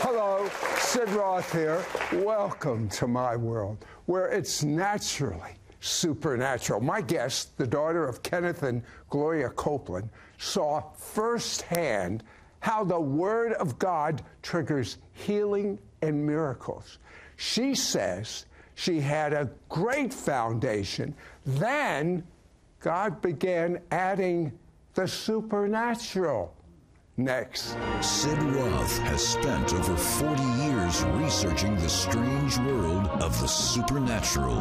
Hello, Sid Roth here. Welcome to my world, where it's naturally supernatural. My guest, the daughter of Kenneth and Gloria Copeland, saw firsthand how the Word of God triggers healing and miracles. She says she had a great foundation. Then God began adding the supernatural. Next. Sid Roth has spent over 40 years researching the strange world of the supernatural.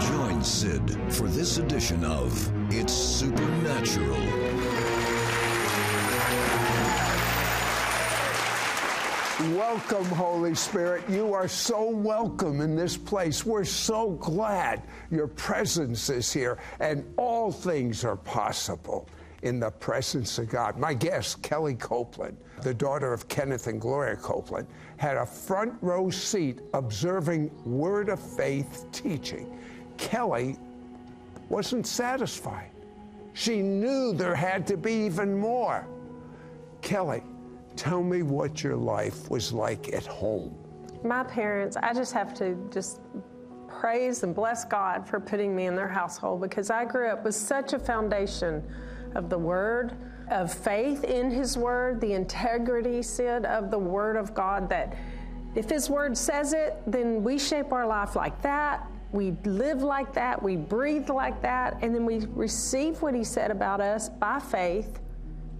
Join Sid for this edition of It's Supernatural. Welcome, Holy Spirit. You are so welcome in this place. We're so glad your presence is here, and all things are possible in the presence of God. My guest, Kellie Copeland, the daughter of Kenneth and Gloria Copeland, had a front row seat observing Word of Faith teaching. Kellie wasn't satisfied. She knew there had to be even more. Kellie, tell me what your life was like at home. My parents, I just have to just praise and bless God for putting me in their household because I grew up with such a foundation of the Word, of faith in His Word, the integrity, Sid, of the Word of God that if His Word says it, then we shape our life like that. We live like that, we breathe like that, and then we receive what He said about us by faith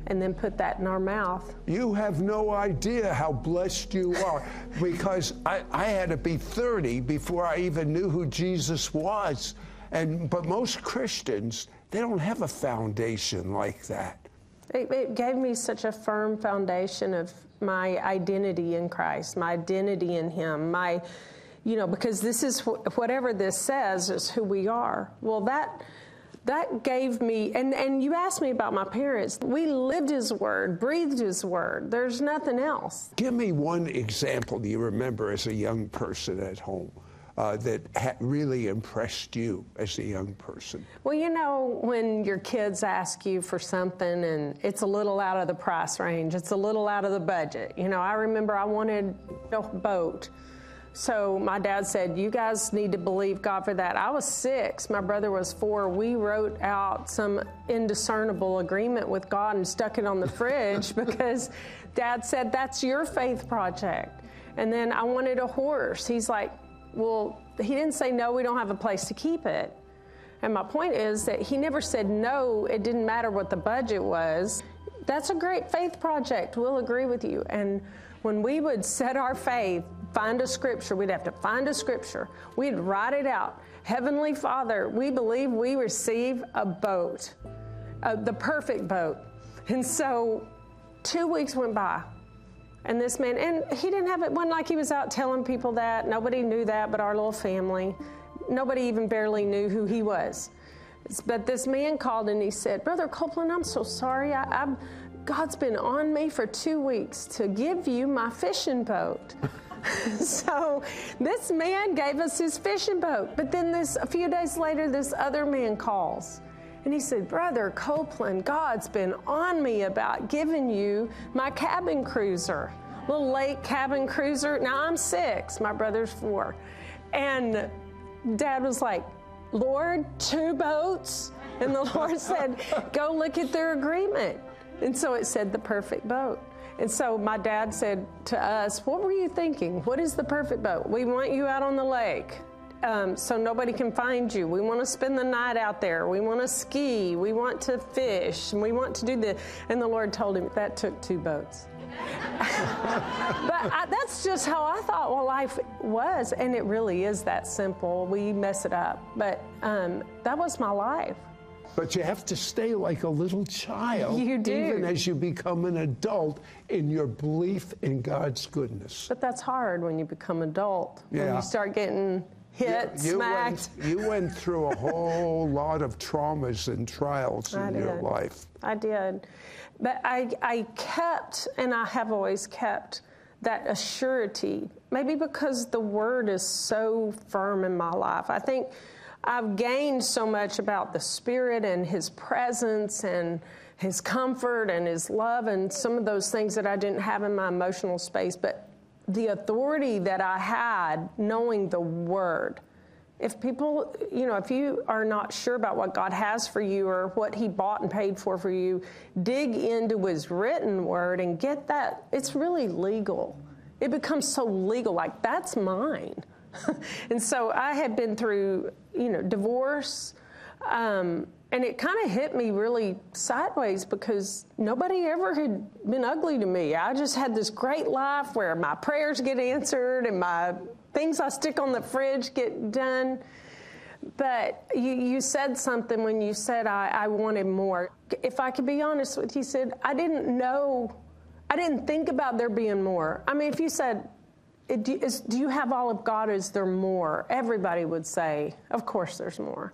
and then put that in our mouth. You have no idea how blessed you are because I, I, had to be 30 before I even knew who Jesus was. And but most Christians, they don't have a foundation like that. It, it gave me such a firm foundation of my identity in Christ, my identity in Him, my, you know, because this is wh- whatever this says is who we are. Well, that that gave me and and you asked me about my parents we lived his word breathed his word there's nothing else give me one example do you remember as a young person at home uh, that ha- really impressed you as a young person? Well, you know, when your kids ask you for something and it's a little out of the price range, it's a little out of the budget. You know, I remember I wanted a boat. So my dad said, You guys need to believe God for that. I was six, my brother was four. We wrote out some indiscernible agreement with God and stuck it on the fridge because dad said, That's your faith project. And then I wanted a horse. He's like, well, he didn't say, no, we don't have a place to keep it. And my point is that he never said, no, it didn't matter what the budget was. That's a great faith project. We'll agree with you. And when we would set our faith, find a scripture, we'd have to find a scripture, we'd write it out. Heavenly Father, we believe we receive a boat, uh, the perfect boat. And so two weeks went by. And this man, and he didn't have it, wasn't like he was out telling people that. Nobody knew that but our little family. Nobody even barely knew who he was. But this man called and he said, Brother Copeland, I'm so sorry. I, I've, God's been on me for two weeks to give you my fishing boat. so this man gave us his fishing boat. But then this a few days later, this other man calls. And he said, Brother Copeland, God's been on me about giving you my cabin cruiser, little lake cabin cruiser. Now I'm six, my brother's four. And dad was like, Lord, two boats? And the Lord said, Go look at their agreement. And so it said the perfect boat. And so my dad said to us, What were you thinking? What is the perfect boat? We want you out on the lake um, so nobody can find you. We want to spend the night out there. We want to ski. We want to fish. And we want to do the. And the Lord told him that took two boats. but I, that's just how I thought well life was, and it really is that simple. We mess it up, but um, that was my life. But you have to stay like a little child. You do. Even as you become an adult in your belief in God's goodness. But that's hard when you become adult. Yeah. When you start getting hit, you, you smacked. Went, you went through a whole lot of traumas and trials I in did. your life. I did. But I, I kept, and I have always kept, that assurity. Maybe because the word is so firm in my life. I think I've gained so much about the Spirit and His presence and his comfort and his love and some of those things that I didn't have in my emotional space, but the authority that I had knowing the word. If people, you know, if you are not sure about what God has for you or what He bought and paid for for you, dig into His written word and get that. It's really legal. It becomes so legal, like that's mine. and so I had been through, you know, divorce. Um, and it kind of hit me really sideways because nobody ever had been ugly to me. I just had this great life where my prayers get answered and my things I stick on the fridge get done. But you, you said something when you said I, I wanted more. If I could be honest with you, said I didn't know, I didn't think about there being more. I mean, if you said, do you have all of God? Is there more? Everybody would say, of course there's more.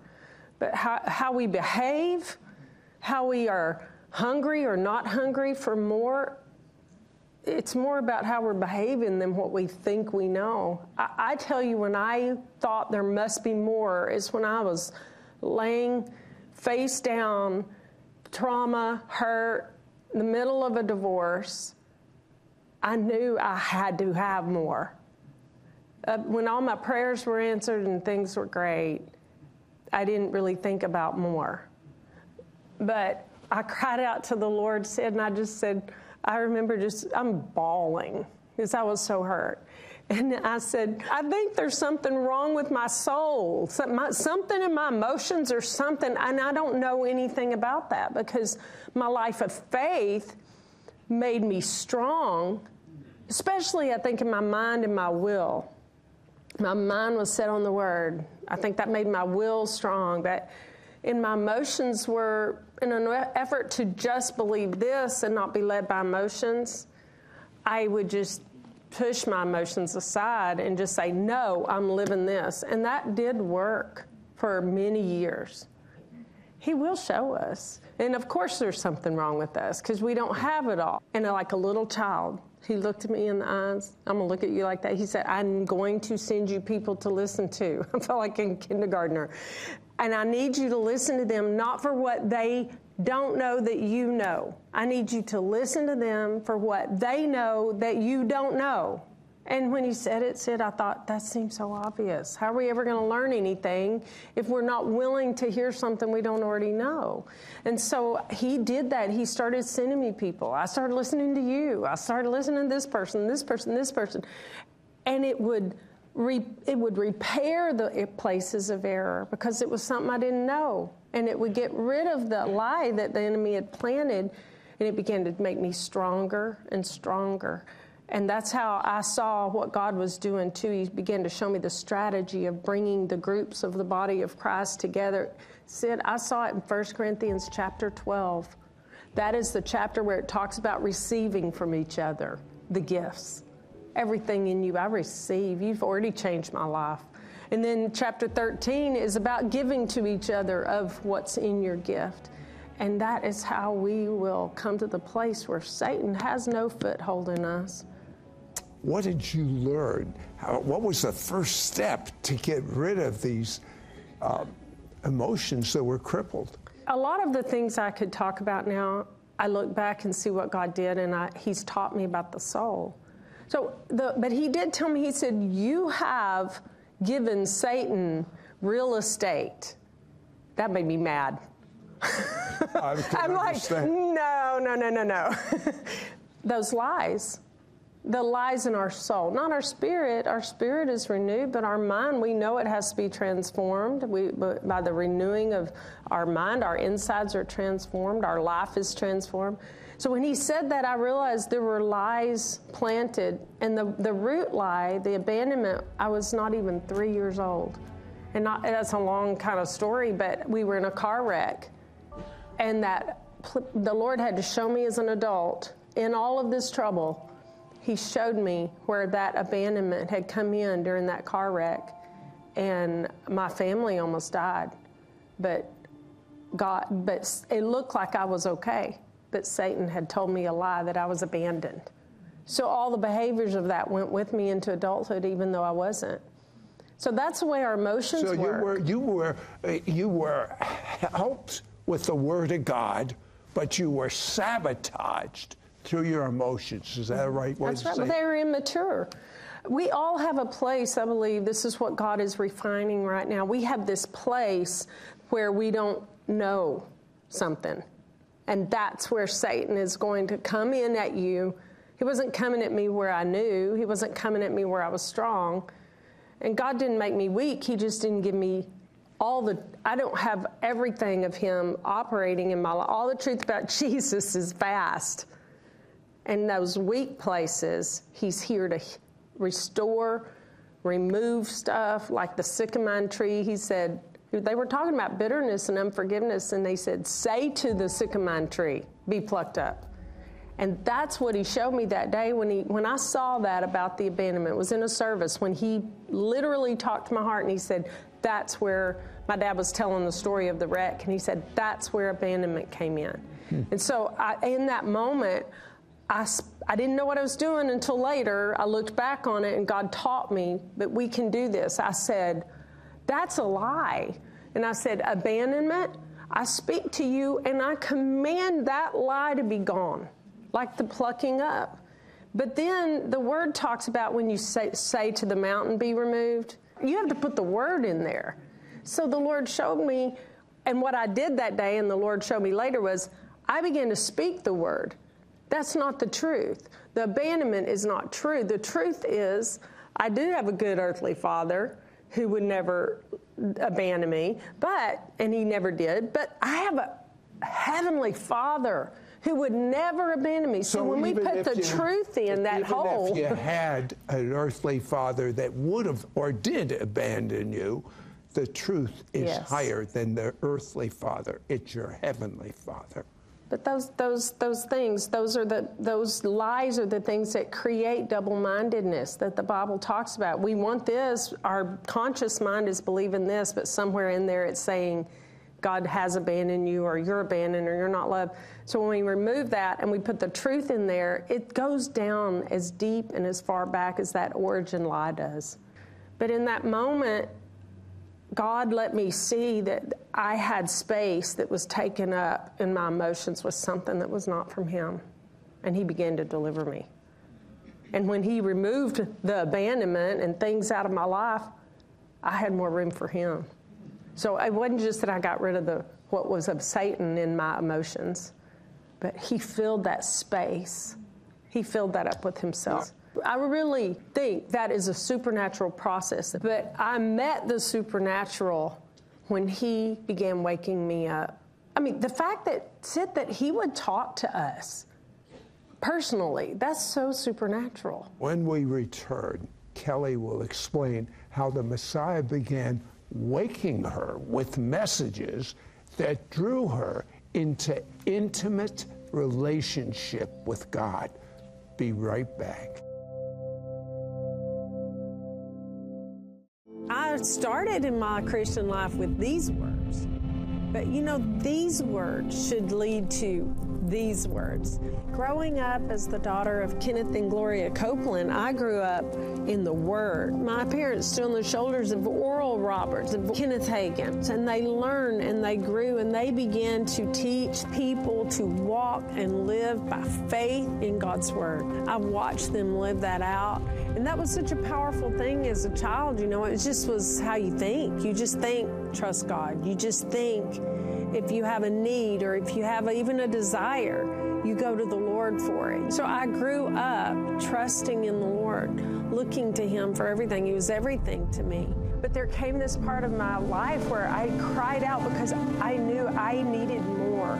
But how, how we behave, how we are hungry or not hungry for more, it's more about how we're behaving than what we think we know. I, I, tell you, when I thought there must be more, is when I was laying face down, trauma, hurt, in the middle of a divorce. I knew I had to have more. Uh, when all my prayers were answered and things were great, I didn't really think about more. But I cried out to the Lord, said, and I just said, I remember just, I'm bawling because I was so hurt. And I said, I think there's something wrong with my soul, something in my emotions or something. And I don't know anything about that because my life of faith made me strong, especially, I think, in my mind and my will. My mind was set on the word. I think that made my will strong. But in my emotions were in an effort to just believe this and not be led by emotions, I would just push my emotions aside and just say, No, I'm living this. And that did work for many years. He will show us. And of course, there's something wrong with us because we don't have it all. And like a little child, he looked at me in the eyes. I'm going to look at you like that. He said, I'm going to send you people to listen to. I felt like a kindergartner. And I need you to listen to them, not for what they don't know that you know. I need you to listen to them for what they know that you don't know. And when he said it, said, I thought, that seems so obvious. How are we ever going to learn anything if we're not willing to hear something we don't already know? And so he did that. He started sending me people. I started listening to you. I started listening to this person, this person, this person. And it would, re- it would repair the eh, places of error because it was something I didn't know. And it would get rid of the lie that the enemy had planted. And it began to make me stronger and stronger. And that's how I saw what God was doing too. He began to show me the strategy of bringing the groups of the body of Christ together. Sid, I saw it in 1 Corinthians chapter 12. That is the chapter where it talks about receiving from each other the gifts. Everything in you I receive. You've already changed my life. And then chapter 13 is about giving to each other of what's in your gift. And that is how we will come to the place where Satan has no foothold in us. What did you learn? How, what was the first step to get rid of these uh, emotions that were crippled? A lot of the things I could talk about now, I look back and see what God did, and I, He's taught me about the soul. So, the, but He did tell me, He said, You have given Satan real estate. That made me mad. I'm like, no, no, no, no, no. Those lies the lies in our soul, not our spirit. Our spirit is renewed, but our mind, we know it has to be transformed. We, by the renewing of our mind, our insides are transformed, our life is transformed. So when he said that, I realized there were lies planted. And the, the root lie, the abandonment, I was not even three years old. And not, that's a long kind of story, but we were in a car wreck. And that the Lord had to show me as an adult in all of this trouble he showed me where that abandonment had come in during that car wreck, and my family almost died. But God, but it looked like I was okay. But Satan had told me a lie that I was abandoned. So all the behaviors of that went with me into adulthood, even though I wasn't. So that's the way our emotions so work. you were you were uh, you were helped with the Word of God but you were sabotaged through your emotions. Is that a mm-hmm. right word That's right. to Well, they're immature. We all have a place, I believe, this is what God is refining right now. We have this place where we don't know something. And that's where Satan is going to come in at you. He wasn't coming at me where I knew, he wasn't coming at me where I was strong. And God didn't make me weak, He just didn't give me all the, I don't have everything of Him operating in my life. All the truth about Jesus is vast. And those weak places, He's here to restore, remove stuff like the sycamine tree. He said, they were talking about bitterness and unforgiveness, and they said, Say to the sycamine tree, be plucked up. And that's what he showed me that day when he when I saw that about the abandonment. It was in a service when he literally talked to my heart and he said, That's where my dad was telling the story of the wreck, and he said, That's where abandonment came in. Hmm. And so I, in that moment, I, I didn't know what I was doing until later. I looked back on it and God taught me that we can do this. I said, That's a lie. And I said, Abandonment, I speak to you and I command that lie to be gone, like the plucking up. But then the word talks about when you say, say to the mountain, be removed, you have to put the word in there. So the Lord showed me, and what I did that day, and the Lord showed me later, was I began to speak the word. That's not the truth. The abandonment is not true. The truth is, I do have a good earthly father who would never abandon me, but, and he never did, but I have a heavenly father who would never abandon me. So, when we put the you- truth in that hole, If you had an earthly father that would have or did abandon you, the truth is Yes. higher than the earthly father. It's your heavenly father. But those those those things, those are the those lies are the things that create double-mindedness that the Bible talks about. We want this, our conscious mind is believing this, but somewhere in there it's saying God has abandoned you or you're abandoned or you're not loved. So when we remove that and we put the truth in there, it goes down as deep and as far back as that origin lie does. But in that moment, God let me see that I had space that was taken up in my emotions with something that was not from Him. And He began to deliver me. And when He removed the abandonment and things out of my life, I had more room for Him. So it wasn't just that I got rid of the what was of Satan in my emotions, but He filled that space. He filled that up with Himself. I really think that is a supernatural process. But I met the supernatural when he began waking me up. I mean, the fact that said that he would talk to us personally, that's so supernatural. When we return, Kellie will explain how the Messiah began waking her with messages that drew her into intimate relationship with God. Be right back. I started in my Christian life with these words. But you know, these words should lead to these words. Growing up as the daughter of Kenneth and Gloria Copeland, I grew up in the Word. My parents stood on the shoulders of Oral Roberts, of Kenneth Hagin, and they learned and they grew and they began to teach people to walk and live by faith in God's Word. I watched them live that out, and that was such a powerful thing as a child. You know, it just was how you think. You just think, trust God. You just think if you have a need or if you have even a desire, you go to the Lord for it. So I grew up trusting in the Lord, looking to Him for everything. He was everything to me. But there came this part of my life where I cried out because I knew I needed more.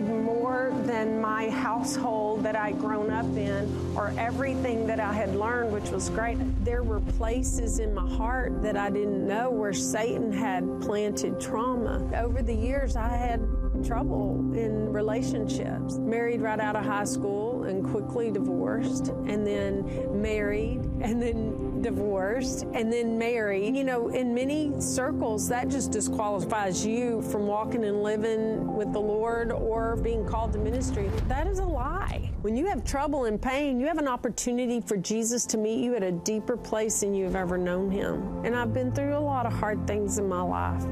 More than my household that I'd grown up in or everything that I had learned, which was great. There were places in my heart that I didn't know where Satan had planted trauma. Over the years, I had trouble in relationships. Married right out of high school and quickly divorced, and then married, and then divorced, and then married. You know, in many circles, that just disqualifies you from walking and living with the Lord or being called to ministry. That is a lie. When you have trouble and pain, you have an opportunity for Jesus to meet you at a deeper place than you've ever known Him. And I've been through a lot of hard things in my life,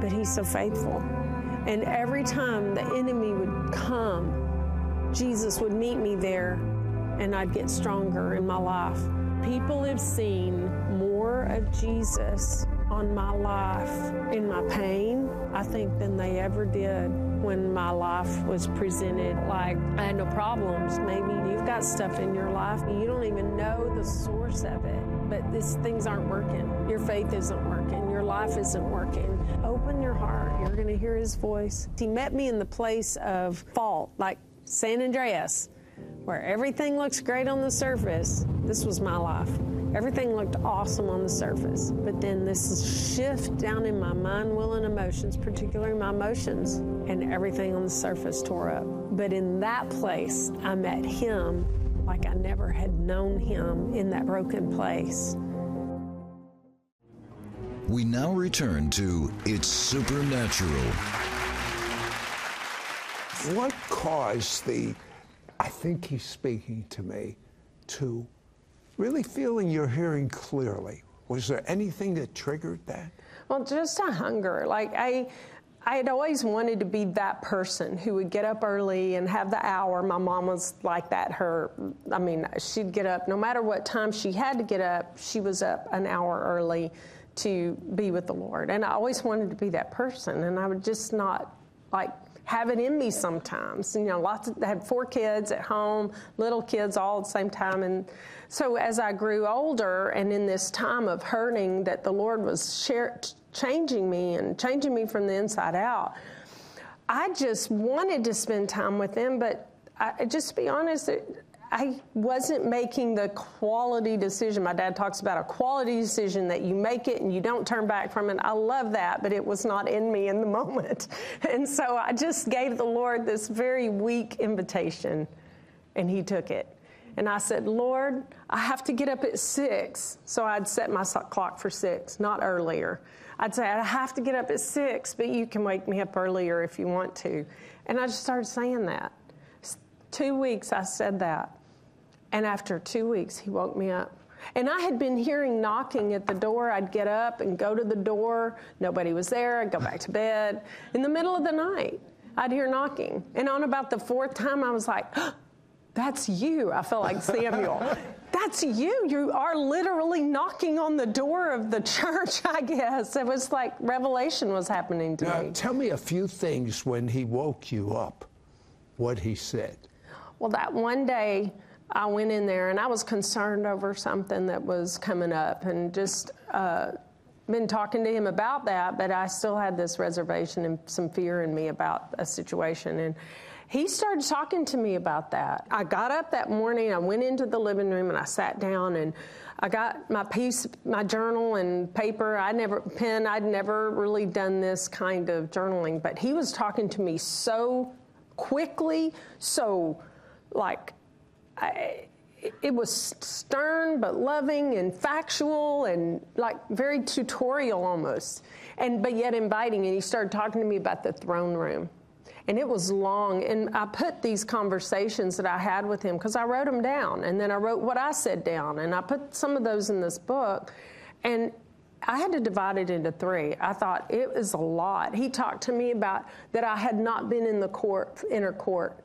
but He's so faithful. And every time the enemy would come, Jesus would meet me there and I'd get stronger in my life. People have seen more of Jesus on my life in my pain, I think, than they ever did when my life was presented. Like, I had no problems. Maybe you've got stuff in your life, you don't even know the source of it, but these things aren't working. Your faith isn't working, your life isn't working. Open your heart. You're going to hear his voice. He met me in the place of fault, like San Andreas, where everything looks great on the surface. This was my life. Everything looked awesome on the surface, but then this shift down in my mind, will, and emotions, particularly my emotions, and everything on the surface tore up. But in that place, I met him like I never had known him in that broken place. We now return to It's Supernatural. What caused the, I think he's speaking to me, to really feeling you're hearing clearly? Was there anything that triggered that? Well, just a hunger. Like I, I had always wanted to be that person who would get up early and have the hour. My mom was like that. Her, I mean, she'd get up no matter what time she had to get up. She was up an hour early to be with the Lord, and I always wanted to be that person. And I would just not like have it in me sometimes. You know, lots of, I had four kids at home, little kids all at the same time, and so as I grew older and in this time of hurting that the Lord was share, changing me and changing me from the inside out, I just wanted to spend time with them. but I, just to be honest, it, I wasn't making the quality decision. My dad talks about a quality decision that you make it and you don't turn back from it. I love that, but it was not in me in the moment. And so I just gave the Lord this very weak invitation, and He took it. And I said, Lord, I have to get up at six. So I'd set my clock for six, not earlier. I'd say, I have to get up at six, but you can wake me up earlier if you want to. And I just started saying that. Two weeks I said that. And after two weeks, he woke me up. And I had been hearing knocking at the door. I'd get up and go to the door. Nobody was there. I'd go back to bed. In the middle of the night, I'd hear knocking. And on about the fourth time, I was like, oh, that's you. I felt like Samuel. That's you. You are literally knocking on the door of the church, I guess. It was like revelation was happening to now, me. Tell me a few things when he woke you up, what he said. Well, that one day I went in there and I was concerned over something that was coming up and just uh, been talking to him about that, but I still had this reservation and some fear in me about a situation. And he started talking to me about that. I got up that morning, I went into the living room and I sat down and I got my piece, my journal and paper. I never, pen, I'd never really done this kind of journaling, but he was talking to me so quickly, so like, I, it was stern but loving and factual and like very tutorial almost and but yet inviting and he started talking to me about the throne room and it was long. And I put these conversations that I had with him because I wrote them down, and then I wrote what I said down, and I put some of those in this book, and. I had to divide it into three. I thought it was a lot. He talked to me about that I had not been in the court, inner court.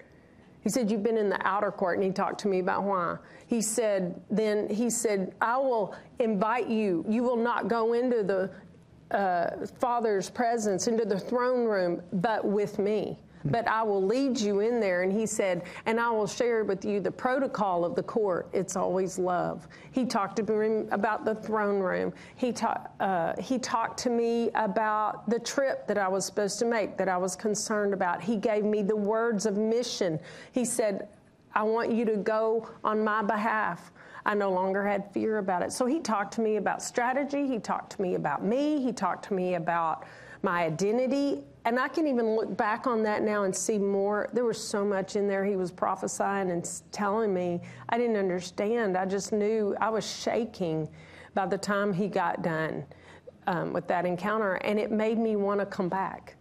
He said, You've been in the outer court, and he talked to me about why. He said, Then he said, I will invite you. You will not go into the uh, Father's presence, into the throne room, but with me but I will lead you in there. And he said, and I will share with you the protocol of the court. It's always love. He talked to me about the throne room. He, ta- uh, he talked to me about the trip that I was supposed to make, that I was concerned about. He gave me the words of mission. He said, I want you to go on my behalf. I no longer had fear about it. So he talked to me about strategy. He talked to me about me. He talked to me about my identity and I can even look back on that now and see more. There was so much in there he was prophesying and telling me. I didn't understand. I just knew I was shaking by the time he got done um, with that encounter, and it made me want to come back.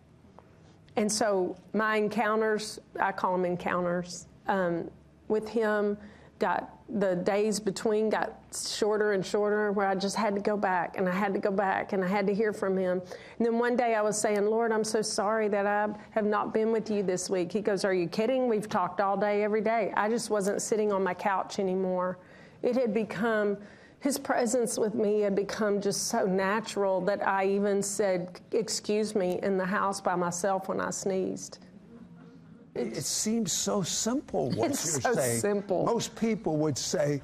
And so my encounters, I call them encounters, um, with him, got the days between got shorter and shorter where I just had to go back and I had to go back and I had to hear from him. And then one day I was saying, Lord, I'm so sorry that I have not been with you this week. He goes, Are you kidding? We've talked all day, every day. I just wasn't sitting on my couch anymore. It had become, his presence with me had become just so natural that I even said, Excuse me, in the house by myself when I sneezed. It seems so simple what It's you're so saying. simple. Most people would say,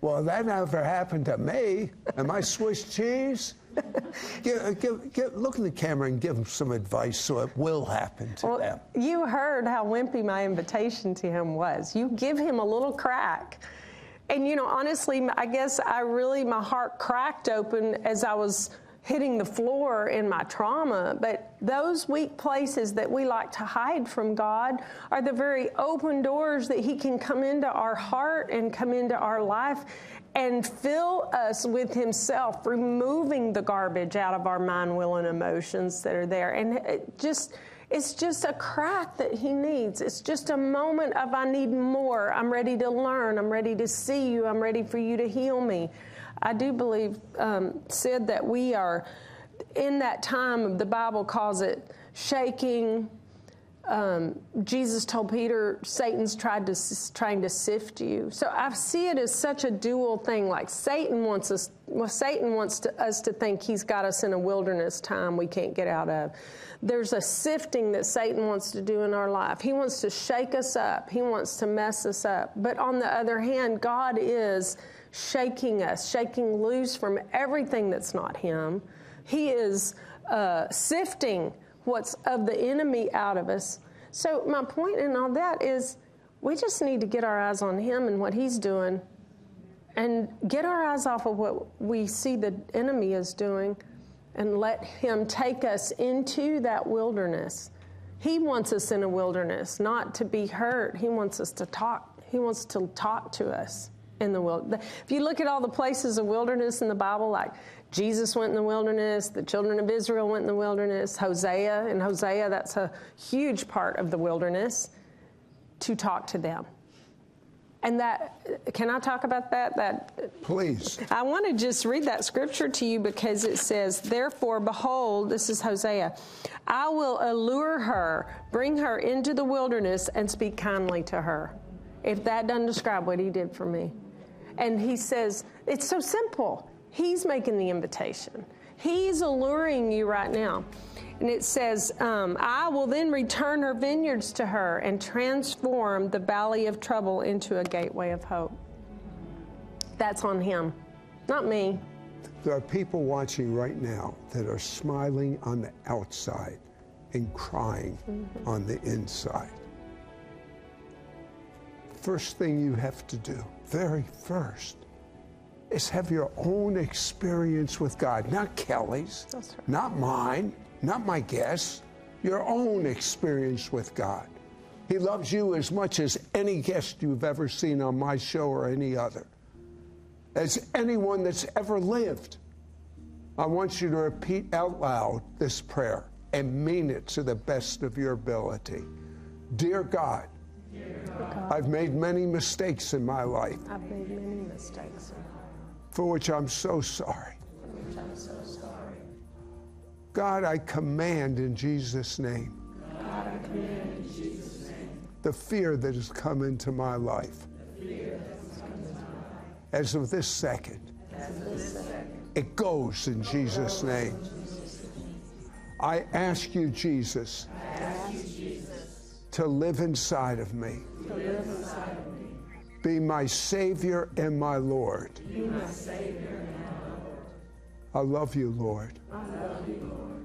well, that never happened to me. Am I Swiss cheese? give, give, give, look in the camera and give them some advice so it will happen to them. You heard how wimpy my invitation to him was. You give him a little crack. And, you know, honestly, I guess I really, my heart cracked open as I was hitting the floor in my trauma. But those weak places that we like to hide from God are the very open doors that He can come into our heart and come into our life and fill us with Himself, removing the garbage out of our mind, will, and emotions that are there. And it just, it's just a crack that he needs. It's just a moment of, I need more. I'm ready to learn. I'm ready to see you. I'm ready for you to heal me. I do believe, um, Sid, that we are in that time, the Bible calls it shaking. Um, Jesus told Peter, Satan's tried to trying to sift you. So I see it as such a dual thing. Like Satan wants us, well, Satan wants to, us to think he's got us in a wilderness time we can't get out of. There's a sifting that Satan wants to do in our life. He wants to shake us up. He wants to mess us up. But on the other hand, God is shaking us, shaking loose from everything that's not Him. He is uh, sifting what's of the enemy out of us. So, my point in all that is we just need to get our eyes on Him and what He's doing and get our eyes off of what we see the enemy is doing and let Him take us into that wilderness. He wants us in a wilderness, not to be hurt. He wants us to talk. He wants to talk to us in the wilderness. If you look at all the places of wilderness in the Bible, like Jesus went in the wilderness, the children of Israel went in the wilderness, Hosea, and Hosea, that's a huge part of the wilderness to talk to them. And that, can I talk about that? That Please. I want to just read that scripture to you because it says, Therefore, behold, this is Hosea, I will allure her, bring her into the wilderness, and speak kindly to her. If that doesn't describe what he did for me. And he says, It's so simple. He's making the invitation, he's alluring you right now. And it says, um, I will then return her vineyards to her and transform the valley of trouble into a gateway of hope. That's on him, not me. There are people watching right now that are smiling on the outside and crying mm-hmm. on the inside. First thing you have to do, very first, is have your own experience with God, not Kellie's, right. not mine, not my guest, your own experience with God. He loves you as much as any guest you've ever seen on my show or any other, as anyone that's ever lived. I want you to repeat out loud this prayer and mean it to the best of your ability. Dear God, Dear God I've made many mistakes in my life. I've made many mistakes. For which I'm so sorry. God, I command in Jesus' name. The fear that has come into my life. As of this second. It goes in Jesus' name. I ask you, Jesus, to live inside of me. Be my Savior and my Lord. I love you, Lord.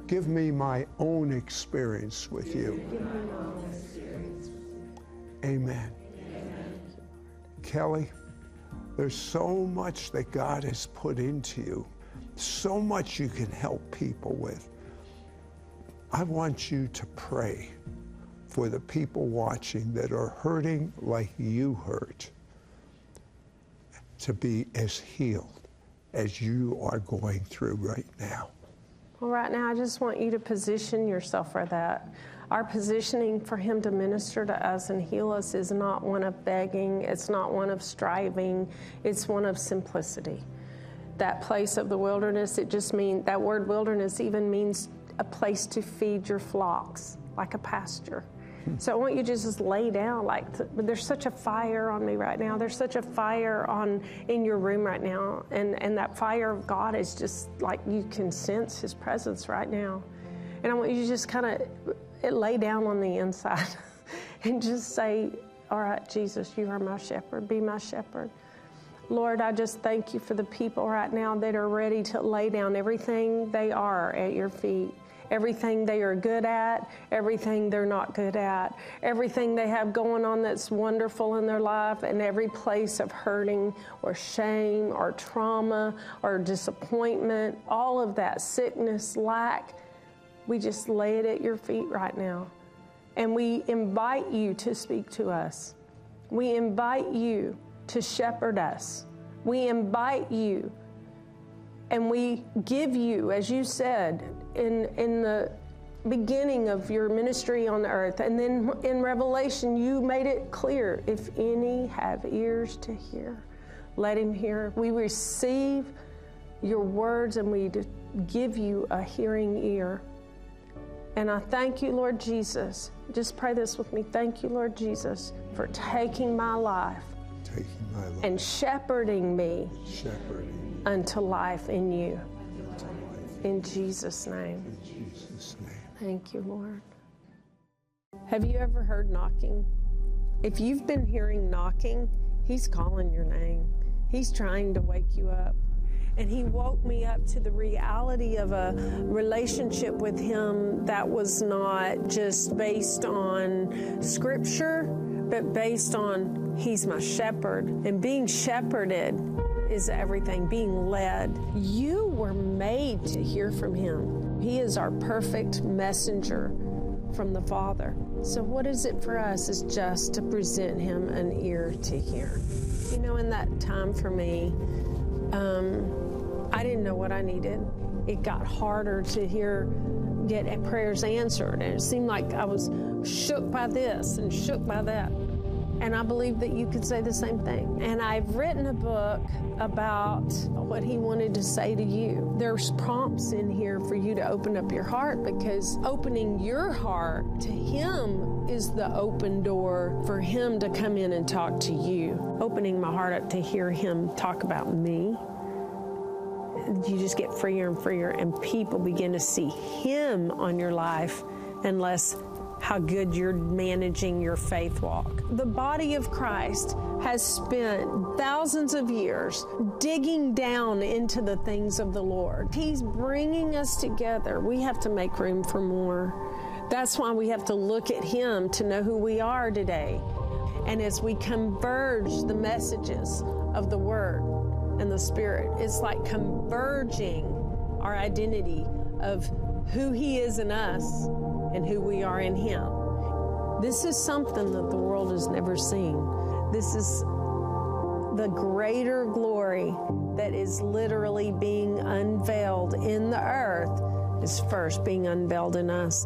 Give me my own experience with you. Amen. Kellie, there's so much that God has put into you, so much you can help people with. I want you to pray for the people watching that are hurting like you hurt to be as healed as you are going through right now. Well, right now, I just want you to position yourself for that. Our positioning for Him to minister to us and heal us is not one of begging, it's not one of striving, it's one of simplicity. That place of the wilderness, it just means, that word wilderness even means a place to feed your flocks, like a pasture. So I want you to just lay down. Like there's such a fire on me right now. There's such a fire on in your room right now, and and that fire of God is just like you can sense His presence right now. And I want you to just kind of eh, lay down on the inside, and just say, "All right, Jesus, you are my shepherd. Be my shepherd." Lord, I just thank you for the people right now that are ready to lay down everything they are at your feet everything they are good at, everything they're not good at, everything they have going on that's wonderful in their life, and every place of hurting or shame or trauma or disappointment, all of that sickness, lack, we just lay it at your feet right now. And we invite you to speak to us. We invite you to shepherd us. We invite you and we give you, as you said in, in the beginning of your ministry on earth, and then in Revelation, you made it clear if any have ears to hear, let him hear. We receive your words and we give you a hearing ear. And I thank you, Lord Jesus. Just pray this with me. Thank you, Lord Jesus, for taking my life, taking my life. and shepherding me. Shepherding unto life in you. In Jesus' name. In Jesus' name. Thank you, Lord. Have you ever heard knocking? If you've been hearing knocking, He's calling your name. He's trying to wake you up. And He woke me up to the reality of a relationship with Him that was not just based on Scripture, but based on He's my shepherd and being shepherded is everything, being led. You were made to hear from Him. He is our perfect messenger from the Father. So, what is it for us is just to present Him an ear to hear. You know, in that time for me, um, I didn't know what I needed. It got harder to hear, get prayers answered, and it seemed like I was shook by this and shook by that. And I believe that you could say the same thing. And I've written a book about what he wanted to say to you. There's prompts in here for you to open up your heart because opening your heart to him is the open door for him to come in and talk to you. Opening my heart up to hear him talk about me. You just get freer and freer, and people begin to see him on your life unless how good you're managing your faith walk. The body of Christ has spent thousands of years digging down into the things of the Lord. He's bringing us together. We have to make room for more. That's why we have to look at Him to know who we are today. And as we converge the messages of the Word and the Spirit, it's like converging our identity of who He is in us and who we are in Him. This is something that the world has never seen. This is the greater glory that is literally being unveiled in the earth is first being unveiled in us.